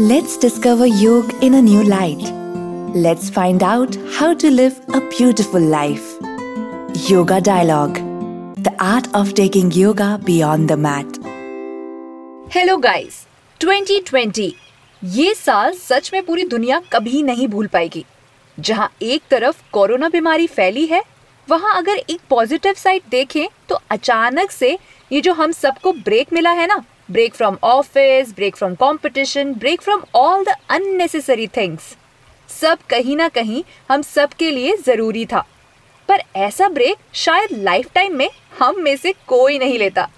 Let's discover yoga in a new light. Let's find out how to live a beautiful life. Yoga Dialogue The art of taking yoga beyond the mat. Hello guys 2020 ये साल सच में पूरी दुनिया कभी नहीं भूल पाएगी जहाँ एक तरफ़ कोरोना बीमारी फैली है वहाँ अगर एक पॉजिटिव साइड देखें तो अचानक से ये जो हम सबको ब्रेक मिला है ना break from office break from competition break from all the unnecessary things सब कहीं ना कहीं हम सब के लिए ज़रूरी था। पर ऐसा ब्रेक शायद लाइफ टाइम में हम में से कोई नहीं लेता।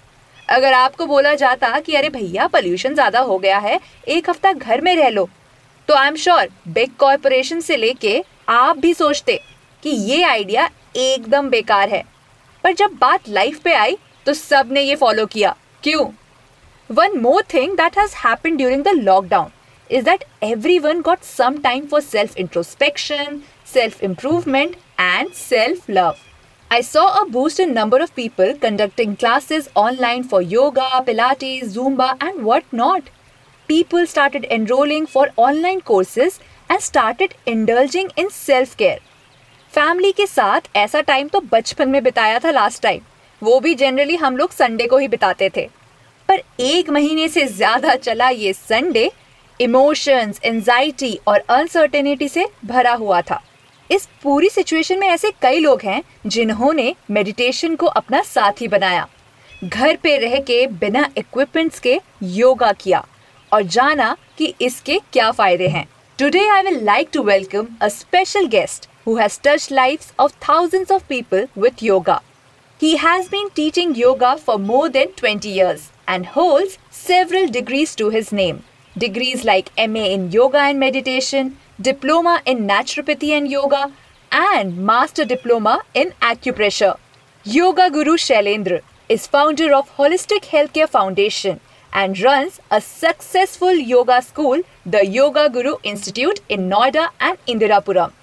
अगर आपको बोला जाता कि अरे भैया पोल्यूशन ज़्यादा हो गया है, एक हफ़्ता घर में रह लो तो I am sure big corporation से लेके आप भी सोचते कि ये आइडिया एकदम बेकार है। पर जब बात लाइफ पे आई तो सबने ये फॉलो किया। क्यों? One more thing that has happened during the lockdown is that everyone got some time for self introspection, self improvement, and self love. I saw a boost in number of people conducting classes online for yoga, pilates, zumba and what not. People started enrolling for online courses and started indulging in self care. Family के साथ ऐसा time तो बचपन में बिताया था last time वो भी जनरली हम लोग संडे को ही बिताते थे पर एक महीने से ज़्यादा चला ये संडे इमोशंस एंजाइटी और अनसर्टेनिटी से भरा हुआ था। इस पूरी सिचुएशन में ऐसे कई लोग हैं जिन्होंने मेडिटेशन को अपना साथी बनाया। घर पे रह के बिना इक्विपमेंट्स के योगा किया और जाना कि इसके क्या फ़ायदे हैं। Today I will like to welcome a special guest who has touched lives of thousands of people with yoga He has been teaching yoga for more than 20 years and holds several degrees to his name. Degrees like MA in Yoga and Meditation, Diploma in Naturopathy and Yoga, and Master Diploma in Acupressure. Yoga Guru Shailendra is founder of Holistic Healthcare Foundation and runs a successful yoga school, the Yoga Guru Institute in Noida and Indirapuram.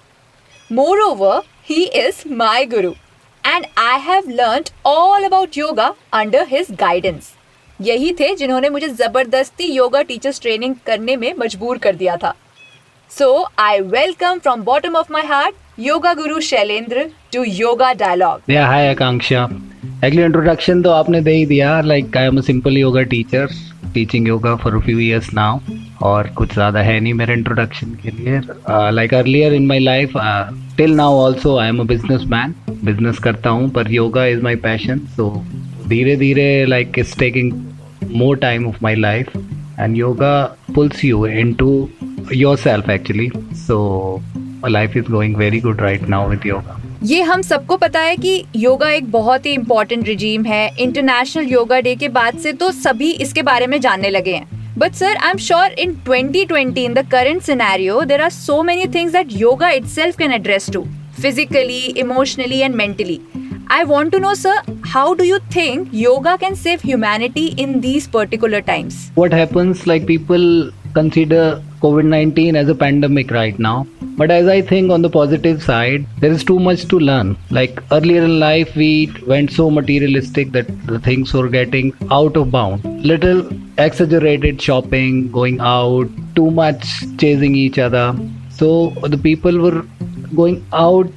Moreover, he is my guru and I have learnt all about yoga under his guidance. यही थे जिन्होंने मुझे ज़बरदस्ती yoga teachers training करने में मजबूर कर दिया था। So I welcome from bottom of my heart yoga guru Shailendra to yoga dialogue hi Akanksha actually introduction तो आपने दे ही दिया like I am simple yoga teacher teaching yoga for few years now और कुछ ज़्यादा है नहीं मेरे इंट्रोडक्शन के लिए। Like earlier in my life till now also I am a business man business करता हूँ, पर yoga is my passion so धीरे धीरे like it's taking more time of my life. And yoga pulls you into yourself, actually. So my life is going very good right now with yoga. ये हम सबको पता है कि योगा एक बहुत ही इम्पोर्टेंट रिजीम है। इंटरनेशनल योगा डे के बाद से तो सभी इसके बारे में जानने लगे हैं। But sir, I'm sure in 2020, in the current scenario, there are so many things that yoga itself can address to physically, emotionally, and mentally. I want to know, sir, how do you think yoga can save humanity in these particular times? What happens, like people consider COVID 19 as a pandemic right now. But as I think on the positive side, there is too much to learn. Like earlier in life, we went so materialistic that the things were getting out of bound. Little exaggerated shopping, going out, too much chasing each other. So the people were going out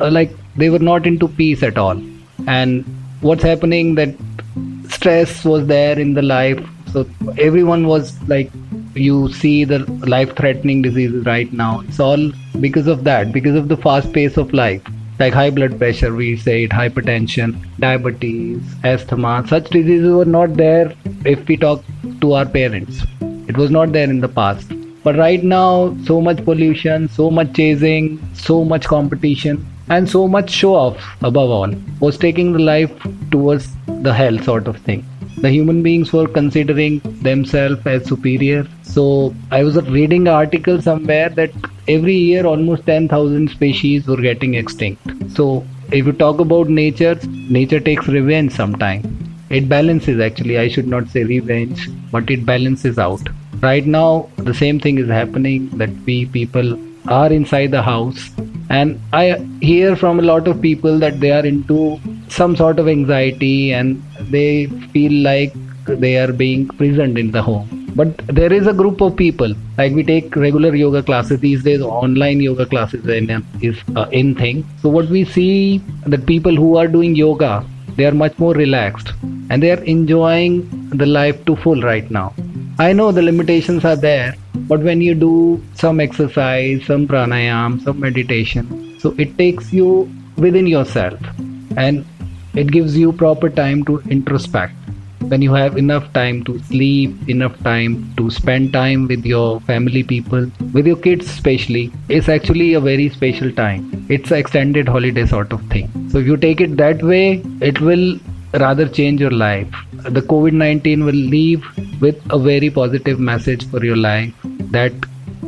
uh, like they were not into peace at all and what's happening that stress was there in the life so everyone was like you see the life threatening diseases right now it's all because of that because of the fast pace of life. Like high blood pressure we say it hypertension diabetes asthma such diseases were not there if we talk to our parents. It was not there in the past. But right now so much pollution so much chasing so much competition and so much show off above all was taking the life towards the hell sort of thing the human beings were considering themselves as superior. So i was reading an article somewhere that every year almost 10000 species were getting extinct. So if you talk about nature nature takes revenge sometime. It balances actually. I should not say revenge but it balances out. Right now the same thing is happening that we people are inside the house. And i hear from a lot of people that they are into some sort of anxiety and they feel like they are being prisoned in the home. But there is a group of people like we take regular yoga classes these days online yoga classes is uh, in thing. So what we see that people who are doing yoga they are much more relaxed and they are enjoying the life to full right now. I know the limitations are there but when you do some exercise some pranayam some meditation so it takes you within yourself. And it gives you proper time to introspect. When you have enough time to sleep enough time to spend time with your family people with your kids especially it's actually a very special time. It's an extended holiday sort of thing. So if you take it that way it will rather change your life. The covid-19 will leave with a very positive message for your life that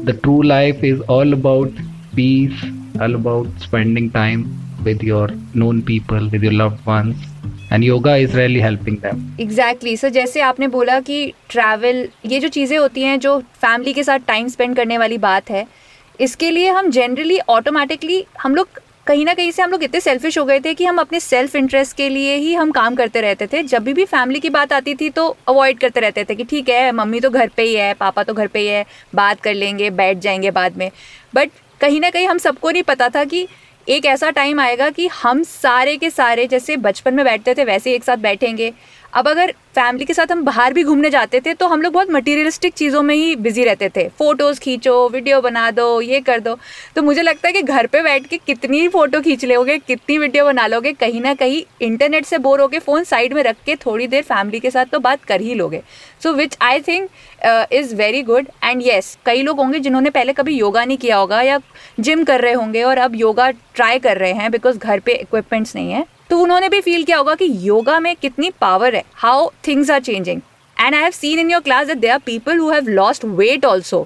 the true life is all about peace all about spending time with your known people, with your loved ones and yoga is really helping them exactly sir जैसे आपने बोला कि travel ये जो चीज़ें होती हैं जो फैमिली के साथ टाइम स्पेंड करने वाली बात है, इसके लिए हम जनरली ऑटोमेटिकली हम लोग कहीं ना कहीं से हम लोग इतने सेल्फिश हो गए थे कि हम अपने सेल्फ इंटरेस्ट के लिए ही हम काम करते रहते थे। जब भी भी फैमिली की बात आती थी तो अवॉइड करते रहते थे कि ठीक है, मम्मी तो घर पे ही है, पापा तो घर पे ही है, बात कर लेंगे, बैठ जाएँगे बाद में। बट कहीं ना कहीं हम सबको नहीं पता था कि एक ऐसा टाइम आएगा कि हम सारे के सारे जैसे बचपन में बैठते थे, वैसे एक साथ बैठेंगे। अब अगर फैमिली के साथ हम बाहर भी घूमने जाते थे तो हम लोग बहुत मटीरियलिस्टिक चीज़ों में ही बिज़ी रहते थे। फ़ोटोज़ खींचो वीडियो बना दो, ये कर दो। तो मुझे लगता है कि घर पे बैठ के कितनी फ़ोटो खींच लोगे, कितनी वीडियो बना लोगे, कहीं ना कहीं इंटरनेट से बोर होकर फ़ोन साइड में रख के थोड़ी देर फैमिली के साथ तो बात कर ही लोगे। So which I think is very good and yes कई लोग होंगे जिन्होंने पहले कभी योगा नहीं किया होगा या जिम कर रहे होंगे और अब योगा ट्राई कर रहे हैं बिकॉज़ घर पर इक्विपमेंट्स नहीं है। तो उन्होंने भी फील किया होगा कि योगा में कितनी पावर है how things are changing and i have seen in your class that there are people who have lost weight also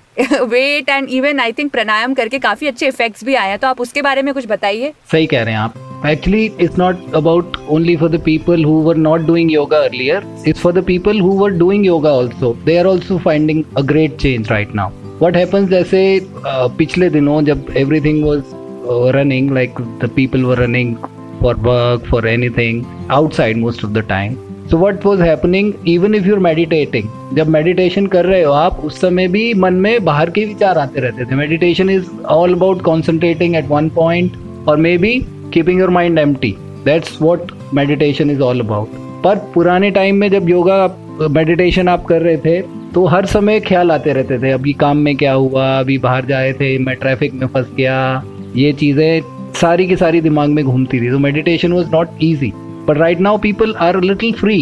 weight and even i think pranayam करके काफ़ी अच्छे इफेक्ट्स भी आए हैं तो आप उसके बारे में कुछ बताइए सही कह रहे हैं आप actually it's not about only for the people who were not doing yoga earlier it's for the people who were doing yoga also they are also finding a great change right now what happens जैसे uh, पिछले दिनों जब everything was uh, running like the people were running for work, for anything outside most of the time. So what was happening even if you're meditating जब meditation कर रहे हो आप उस समय भी मन में बाहर के विचार आते रहते थे। Meditation is all about concentrating at one point और may be keeping your mind empty that's what meditation is all about पर पुराने टाइम में जब योगा मेडिटेशन आप कर रहे थे तो हर समय ख्याल आते रहते थे। अभी काम में क्या हुआ अभी बाहर जाए थे मैं ट्रैफ़िक में फंस गया ये चीज़ें सारी की सारी दिमाग में घूमती थी तो meditation was not easy but right now people are little free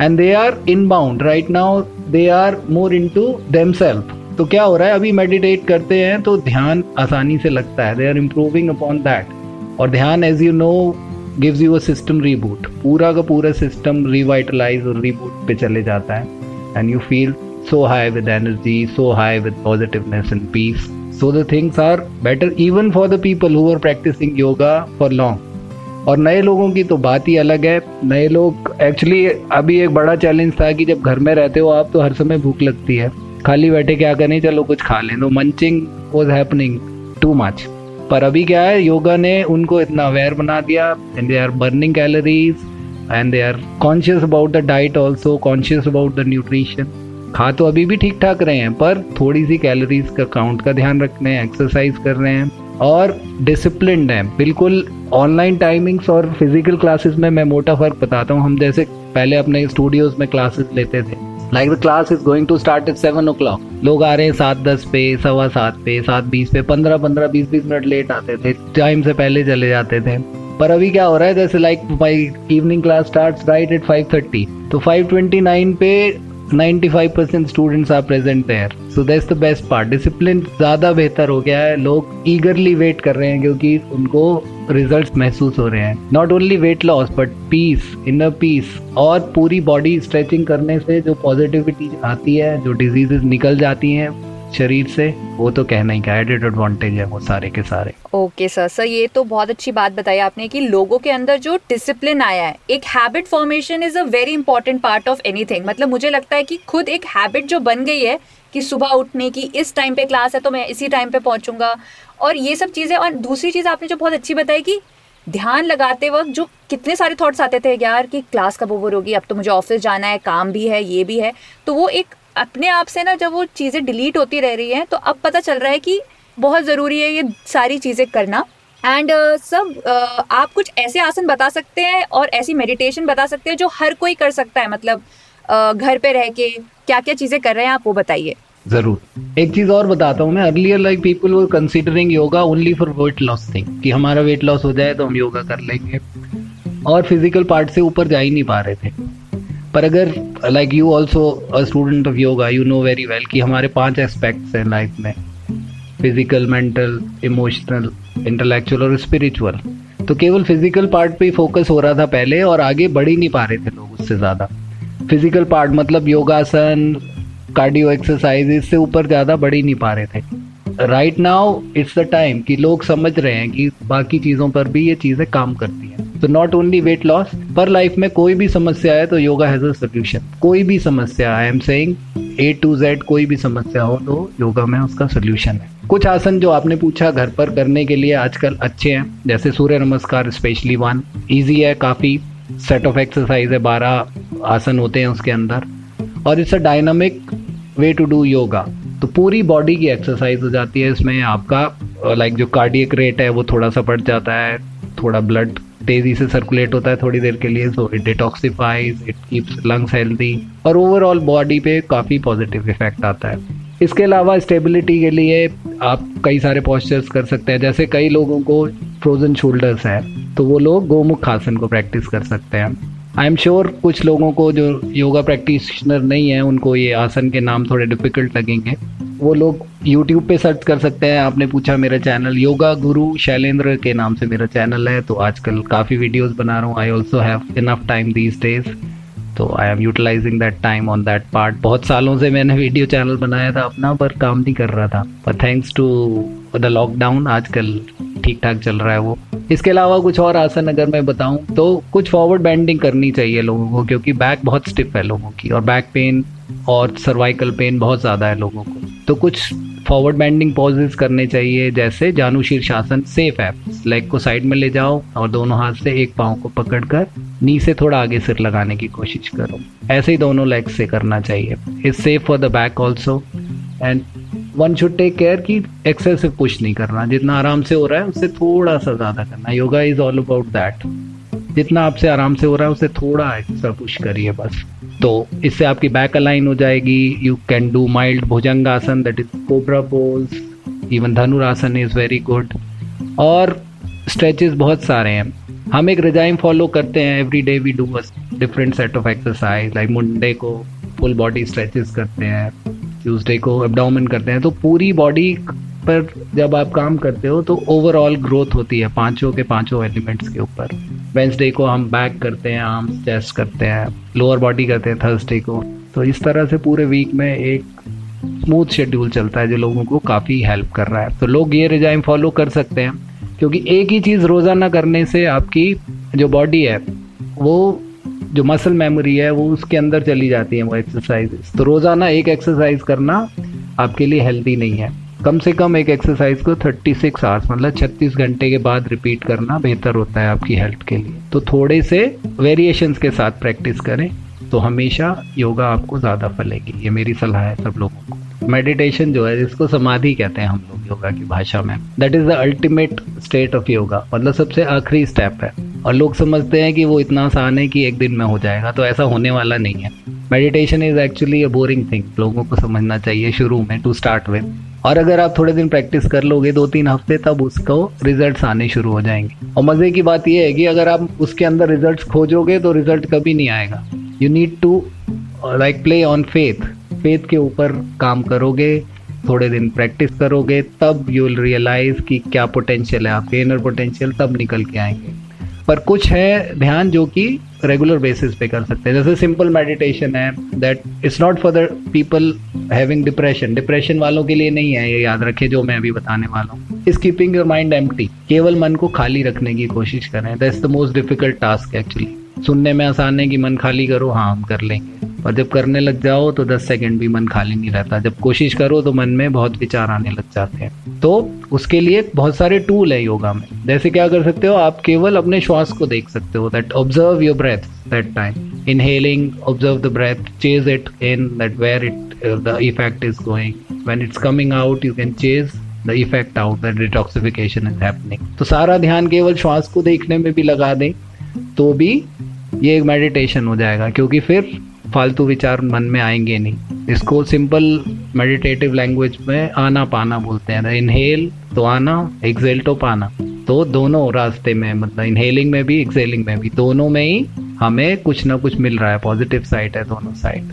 and they are in bound right now they are more into them self तो क्या हो रहा है? अभी मेडिटेट करते हैं तो ध्यान आसानी से लगता है। They are improving upon that और ध्यान as you know gives you a system reboot पूरा का पूरा सिस्टम रिवाइटलाइज और रीबूट पे चले जाता है। And you feel so high with energy so high with positiveness and peace so the things are better even for the people who are practicing yoga for long. और नए लोगों की तो बात ही अलग है। नए लोग एक्चुअली अभी एक बड़ा चैलेंज था कि जब घर में रहते हो आप तो हर समय भूख लगती है। खाली बैठे क्या करें? चलो कुछ खा लें। तो munching was happening too much पर अभी क्या है योगा ने उनको इतना अवेयर बना दिया। And they are burning calories and they are conscious about the diet also conscious about the nutrition खा तो अभी भी ठीक ठाक रहे हैं, पर थोड़ी सी कैलोरीज का काउंट का ध्यान रख रहे हैं एक्सरसाइज कर रहे हैं और डिसिप्लिन है। बिल्कुल ऑनलाइन टाइमिंग्स और फ़िज़िकल क्लासेस में मैं मोटा फ़र्क बताता हूँ। हम जैसे पहले अपने स्टूडियोज में क्लासेस लेते थे। Like the class is going to start at seven o'clock लोग आ रहे हैं सात दस पे, सवा सात पे, सात बीस पे, पंद्रह पंद्रह, बीस बीस मिनट लेट आते थे टाइम से पहले चले जाते थे। पर अभी क्या हो रहा है? जैसे like my evening class start right at five thirty तो फाइव ट्वेंटी नाइन पे 95% students are present there so that's the best part discipline ज़्यादा बेहतर हो गया है। लोग ईगरली वेट कर रहे हैं क्योंकि उनको रिजल्ट्स महसूस हो रहे हैं। Not only weight loss but peace inner peace और पूरी बॉडी स्ट्रेचिंग करने से जो पॉजिटिविटी आती है, जो डिजीजेज निकल जाती हैं शरीर से, वो तो कहना ही एडेड एडवांटेज है वो सारे के सारे। ओके सर सर ये तो बहुत अच्छी बात बताई आपने कि लोगों के अंदर जो डिसिप्लिन आया है, एक habit formation is a very important part of anything मतलब मुझे लगता है कि खुद एक हैबिट जो बन गई है कि सुबह उठने की, इस टाइम पे क्लास है तो मैं इसी टाइम पे पहुंचूँगा। और ये सब चीज़ें, और दूसरी चीज़ आपने जो बहुत अच्छी बताई कि ध्यान लगाते वक्त जो कितने सारे थॉट्स आते थे यार कि क्लास कब ओवर होगी, अब तो मुझे ऑफ़िस जाना है, काम भी है, ये भी है। तो वो एक अपने आप से ना जब वो चीज़ें डिलीट होती रह रही हैं तो अब पता चल रहा है कि बहुत ज़रूरी है ये सारी चीज़ें करना। एंड uh, सब uh, आप कुछ ऐसे आसन बता सकते हैं और ऐसी मेडिटेशन बता सकते हैं जो हर कोई कर सकता है मतलब uh, घर पे रह के क्या क्या चीज़ें कर रहे हैं आप वो बताइए। ज़रूर। एक चीज़ और बताता हूँ मैं earlier like people were considering yoga only for weight loss thing कि हमारा वेट लॉस हो जाए तो हम योगा कर लेंगे। और फ़िज़िकल पार्ट से ऊपर जा ही नहीं पा रहे थे। पर अगर like you also a student of yoga you know very well कि हमारे पाँच एस्पेक्ट्स हैं लाइफ में. फ़िज़िकल मेंटल इमोशनल इंटेलेक्चुअल और स्पिरिचुअल तो केवल फ़िज़िकल पार्ट पे ही फोकस हो रहा था पहले और आगे बढ़ ही नहीं पा रहे थे लोग उससे ज़्यादा. फ़िज़िकल पार्ट मतलब योगासन कार्डियो एक्सरसाइज इससे ऊपर ज़्यादा बढ़ ही नहीं पा रहे थे. Right now it's the time कि लोग समझ रहे हैं कि बाकी चीज़ों पर भी ये चीज़ें काम करती हैं. तो नॉट ओनली वेट लॉस पर लाइफ में कोई भी समस्या है तो योगा हैज़ अ सोल्यूशन कोई भी समस्या I am saying A to Z कोई भी समस्या हो तो योगा में उसका सोल्यूशन है. कुछ आसन जो आपने पूछा घर पर करने के लिए आजकल अच्छे हैं, जैसे सूर्य नमस्कार स्पेशली वन ईजी है, काफ़ी सेट ऑफ़ एक्सरसाइज है, बारह आसन होते हैं उसके अंदर. और it's a dynamic way to do yoga तो पूरी बॉडी की एक्सरसाइज हो जाती है, इसमें आपका लाइक जो कार्डियक रेट है वो थोड़ा सा बढ़ जाता है, थोड़ा ब्लड तेज़ी से सर्कुलेट होता है थोड़ी देर के लिए so it detoxifies it keeps lungs healthy और ओवरऑल बॉडी पे काफ़ी पॉजिटिव इफ़ेक्ट आता है। इसके अलावा स्टेबिलिटी के लिए आप कई सारे पॉस्चर्स कर सकते हैं, जैसे कई लोगों को फ्रोजन शोल्डर्स है तो वो लोग गोमुख आसन को प्रैक्टिस कर सकते हैं। आई एम श्योर कुछ लोगों को जो योगा प्रैक्टिशनर नहीं है, उनको ये आसन के नाम थोड़े डिफ़िकल्ट लगेंगे। वो लोग यूट्यूब पे सर्च कर सकते हैं। आपने पूछा मेरा चैनल योगा गुरु शैलेंद्र के नाम से मेरा चैनल है। तो आजकल काफ़ी वीडियोस बना रहा हूँ। I also have enough time these days तो I am utilising that time on that part बहुत सालों से मैंने वीडियो चैनल बनाया था, अपना, पर काम नहीं कर रहा था। पर थैंक्स टू द लॉकडाउन आजकल ठीक ठाक चल रहा है वो। इसके अलावा कुछ और आसन अगर मैं बताऊँ तो कुछ फॉरवर्ड बैंडिंग करनी चाहिए लोगों को, क्योंकि बैक बहुत स्टिफ है लोगों की, और बैक पेन और सर्वाइकल पेन बहुत ज़्यादा है लोगों को। तो कुछ फॉरवर्ड बैंडिंग पॉजेज करने चाहिए, जैसे जानु शीर्षासन सेफ़ है। लेग को साइड में ले जाओ और दोनों हाथ से एक पाँव को पकड़कर नी से थोड़ा आगे सिर लगाने की कोशिश करो। ऐसे ही दोनों लेग से करना चाहिए। Is safe for the back also and one should take care कि एक्सेसिव पुश नहीं करना। जितना आराम से हो रहा है उससे थोड़ा सा ज़्यादा करना। Yoga is all about that जितना आपसे आराम से हो रहा है उससे थोड़ा एक्स्ट्रा पुश करिए बस। तो इससे आपकी बैक अलाइन हो जाएगी। You can do mild bhujangasana that is cobra pose even dhanurasana is very good और स्ट्रेचेस बहुत सारे हैं। हम एक रिजाइम फॉलो करते हैं। Every day we do different set of exercise like Monday को फुल बॉडी स्ट्रेचेस करते हैं। ट्यूसडे को एबडाउमन करते हैं तो पूरी बॉडी पर जब आप काम करते हो तो ओवरऑल ग्रोथ होती है पाँचों के पाँचों एलिमेंट्स के ऊपर। वेंसडे को हम बैक करते हैं आर्म्स चेस्ट करते हैं लोअर बॉडी करते हैं थर्सडे को। तो इस तरह से पूरे वीक में एक स्मूथ शेड्यूल चलता है, जो लोगों को काफ़ी हेल्प कर रहा है। तो लोग ये रिजाइम फॉलो कर सकते हैं, क्योंकि एक ही चीज़ रोज़ाना करने से आपकी जो बॉडी है, वो जो मसल मेमोरी है, वो उसके अंदर चली जाती है वो एक्सरसाइज तो रोज़ाना एक एक्सरसाइज करना आपके लिए हेल्दी नहीं है। कम से कम एक एक्सरसाइज को 36 सिक्स आवर्स मतलब 36 घंटे के बाद रिपीट करना बेहतर होता है आपकी हेल्थ के लिए। तो थोड़े से वेरिएशंस के साथ प्रैक्टिस करें तो हमेशा योगा आपको ज़्यादा फलेगी। ये मेरी सलाह है सब लोगों को। मेडिटेशन जो है, जिसको समाधि कहते हैं हम लोग योगा की भाषा में that is the ultimate state of yoga मतलब सबसे आखिरी स्टेप है। और लोग समझते हैं कि वो इतना आसान है कि एक दिन में हो जाएगा तो ऐसा होने वाला नहीं है। Meditation is actually a boring thing लोगों को समझना चाहिए शुरू में टू स्टार्ट विद और अगर आप थोड़े दिन प्रैक्टिस कर लोगे दो तीन हफ़्ते, तब उसको रिजल्ट्स आने शुरू हो जाएँगे। और मज़े की बात यह है कि अगर आप उसके अंदर रिजल्ट्स खोजोगे तो रिज़ल्ट कभी नहीं आएगा। You need to like play on faith faith के ऊपर काम करोगे, थोड़े दिन प्रैक्टिस करोगे, तब यू विल रियलाइज़ कि क्या पोटेंशियल है आपके इनर पोटेंशियल तब निकल के आएँगे। पर कुछ है ध्यान जो कि रेगुलर बेसिस पे कर सकते हैं। जैसे सिंपल मेडिटेशन है that it's not for the people having depression depression वालों के लिए नहीं है ये याद रखें, जो मैं अभी बताने वाला हूँ। इस कीपिंग योर माइंड एम्प्टी केवल मन को खाली रखने की कोशिश करें। That's the most difficult task actually सुनने में आसान है कि मन खाली करो हाँ हम कर लेंगे। और जब करने लग जाओ तो 10 सेकंड भी मन खाली नहीं रहता जब कोशिश करो तो मन में बहुत विचार आने लग जाते हैं तो उसके लिए बहुत सारे टूल है योगा में जैसे क्या कर सकते हो आप केवल अपने श्वास को देख सकते हो that observe your breath that time inhaling observe the breath chase it in that where it the effect is going. When it's coming out, you can chase the effect out that detoxification is happening. तो सारा ध्यान केवल श्वास को देखने में भी लगा दें तो भी ये एक मेडिटेशन हो जाएगा क्योंकि फिर फालतू विचार मन में आएँगे नहीं। इसको सिंपल मेडिटेटिव लैंग्वेज में आना पाना बोलते हैं। इनहेल तो आना एक्सेल तो पाना। तो दोनों रास्ते में मतलब इनहेलिंग में भी एक्सेलिंग में भी, दोनों में ही हमें कुछ ना कुछ मिल रहा है। पॉजिटिव साइड है दोनों साइड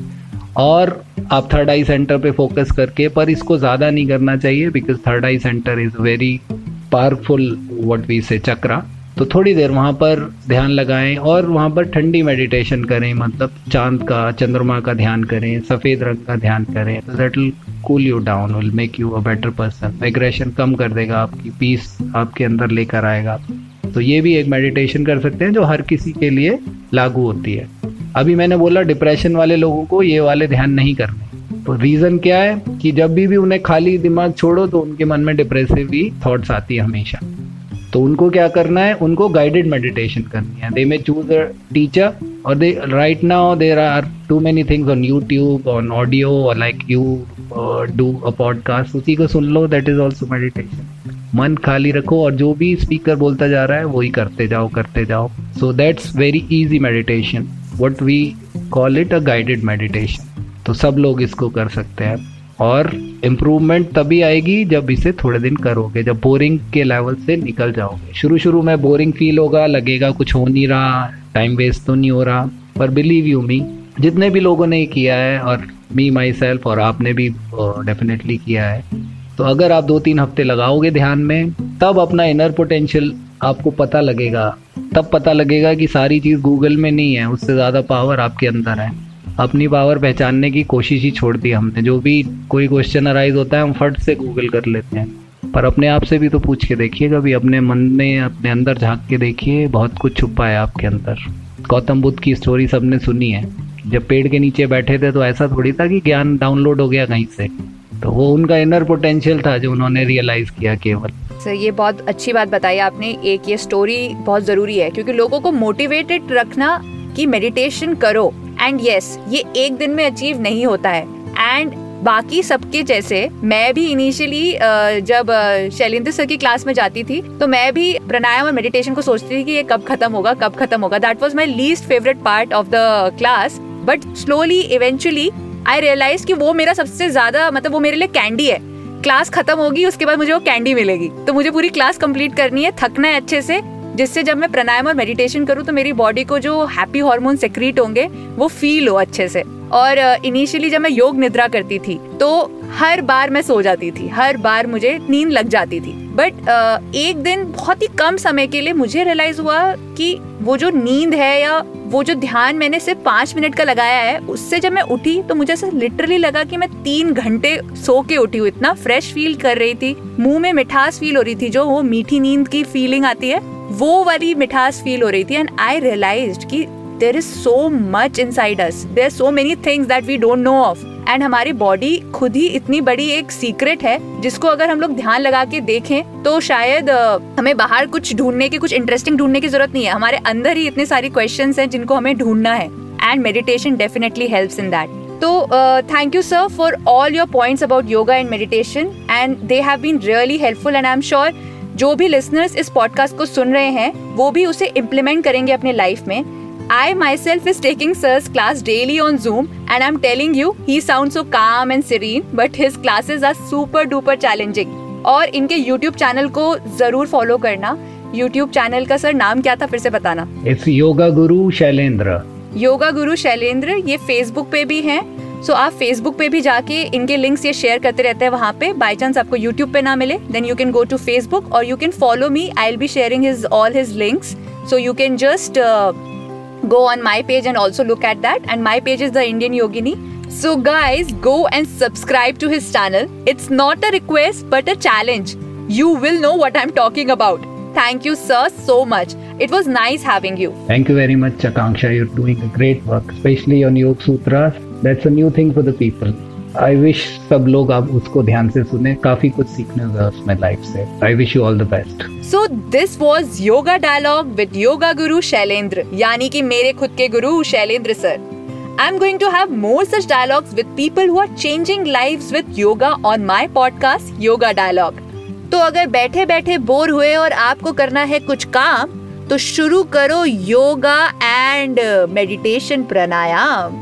और आप थर्ड आई सेंटर पे फोकस करके, पर इसको ज़्यादा नहीं करना चाहिए because third eye centre is very powerful what we say chakra तो थोड़ी देर वहाँ पर ध्यान लगाएँ और वहाँ पर ठंडी मेडिटेशन करें मतलब चाँद का, चंद्रमा का ध्यान करें, सफ़ेद रंग का ध्यान करें तो that will cool you down will make you a better person aggression कम कर देगा आपकी पीस आपके अंदर लेकर आएगा। तो ये भी एक मेडिटेशन कर सकते हैं जो हर किसी के लिए लागू होती है। अभी मैंने बोला डिप्रेशन वाले लोगों को ये वाले ध्यान नहीं करने। तो रीज़न क्या है कि जब भी भी उन्हें खाली दिमाग छोड़ो तो उनके मन में डिप्रेसिव ही थॉट्स आती है हमेशा। तो उनको क्या करना है? उनको गाइडेड मेडिटेशन करनी है। दे मे चूज़ अ टीचर और they right now there are too many things on YouTube on audio और like you do a podcast उसी को सुन लो दैट इज़ ऑल्सो मेडिटेशन मन खाली रखो और जो भी स्पीकर बोलता जा रहा है, वही करते जाओ करते जाओ। So that's very easy meditation what we call it a guided meditation तो सब लोग इसको कर सकते हैं। और इम्प्रूवमेंट तभी आएगी जब इसे थोड़े दिन करोगे, जब बोरिंग के लेवल से निकल जाओगे। शुरू शुरू में बोरिंग फील होगा, लगेगा कुछ हो नहीं रहा टाइम वेस्ट तो नहीं हो रहा। पर बिलीव यू मी जितने भी लोगों ने किया है और मी माई सेल्फ और आपने भी डेफिनेटली किया है तो अगर आप दो तीन हफ़्ते लगाओगे ध्यान में, तब अपना इनर पोटेंशियल आपको पता लगेगा। तब पता लगेगा कि सारी चीज़ गूगल में नहीं है, उससे ज़्यादा पावर आपके अंदर है। अपनी पावर पहचानने की कोशिश ही छोड़ दी हमने। जो भी कोई क्वेश्चन अराइज होता है, हम फट से गूगल कर लेते हैं। पर अपने आप से भी तो पूछ के देखिए, कभी अपने मन में, अपने अंदर झाँक के देखिए, बहुत कुछ छुपा है आपके अंदर। गौतम बुद्ध की स्टोरी सबने सुनी है। जब पेड़ के नीचे बैठे थे तो ऐसा थोड़ी था कि ज्ञान डाउनलोड हो गया कहीं से। तो वो उनका इनर पोटेंशियल था जो उन्होंने रियलाइज़ किया केवल। सर, ये बहुत अच्छी बात बताई आपने। एक, ये स्टोरी बहुत ज़रूरी है, क्योंकि लोगों को मोटिवेटेड रखना कि मेडिटेशन करो। एंड यस ये एक दिन में अचीव नहीं होता है. एंड बाकी सबके जैसे, मैं भी इनिशियली जब शैलेंद्र सर की क्लास में जाती थी तो मैं भी प्राणायाम और मेडिटेशन को सोचती थी कि ये कब खत्म होगा, कब खत्म होगा. That was my least favourite part of the class but slowly eventually I realise कि वो मेरा सबसे ज़्यादा मतलब वो मेरे लिए कैंडी है. क्लास खत्म होगी, उसके बाद मुझे वो कैंडी मिलेगी. तो मुझे पूरी क्लास कंप्लीट करनी है, थकना है अच्छे से. जिससे जब मैं प्राणायाम और मेडिटेशन करूँ तो मेरी बॉडी को जो हैप्पी हार्मोन सेक्रीट होंगे, वो फील हो अच्छे से। और इनिशियली जब मैं योग निद्रा करती थी तो हर बार मैं सो जाती थी, हर बार मुझे नींद लग जाती थी। बट एक दिन बहुत ही कम समय के लिए मुझे रियलाइज़ हुआ कि वो जो नींद है या वो जो ध्यान मैंने सिर्फ़ पाँच मिनट का लगाया है, उससे जब मैं उठी तो मुझे ऐसा लिटरली लगा कि मैं तीन घंटे सो के उठी हूँ। इतना फ्रेश फील कर रही थी, मुँह में मिठास फील हो रही थी, जो वो मीठी नींद की फीलिंग आती है। वो वाली मिठास फील हो रही थी एंड आई रियलाइज़ कि there is so much inside us there so many things that we don't know of and हमारी बॉडी खुद ही इतनी बड़ी एक सीक्रेट है, जिसको अगर हम लोग ध्यान लगा के देखें तो शायद हमें बाहर कुछ ढूँढने की, कुछ इंटरेस्टिंग ढूँढने की ज़रूरत नहीं है। हमारे अंदर ही इतने सारी क्वेश्चन हैं, जिनको हमें ढूंढना है। And meditation definitely helps in that तो thank you sir for all your points about yoga and meditation and they have been really helpful and I am sure जो भी लिसनर्स इस पॉडकास्ट को सुन रहे हैं वो भी उसे इम्प्लीमेंट करेंगे अपने लाइफ में। I myself is taking sir's class daily on Zoom and I am telling you he sound so calm and serene but his classes are super duper challenging और इनके YouTube चैनल को ज़रूर follow करना। YouTube channel का sir नाम क्या था फिर से बताना। इट्स योगा गुरु शैलेंद्र योगा गुरु शैलेंद्र ये फेसबुक पे भी हैं। सो आप फेसबुक पे भी जाके इनके लिंक्स ये शेयर करते रहते हैं वहाँ पे। बाई चांस आपको यूट्यूब पे ना मिले then you can go to Facebook और you can follow me I will be sharing his all his links so you can just go on my page and also look at that and my page is the Indian Yogini so guys go and subscribe to his channel it's not a request but a challenge you will know what I am talking about thank you sir so much it was nice having you thank you very much Akanksha you're doing great work specially on yog sutra That's a new thing for the people. I wish सब लोग आप उसको ध्यान से सुने। काफ़ी कुछ सीखने होगा उसमें लाइफ से। I wish you all the best so this was yoga dialogue with yoga guru Shailendra यानी कि मेरे खुद के गुरु Shailendra sir I'm going to have more such dialogues with people who are changing lives with yoga on my podcast, Yoga Dialogue. तो अगर बैठे बैठे bore हुए और आपको करना है कुछ काम तो शुरू करो yoga and meditation pranayama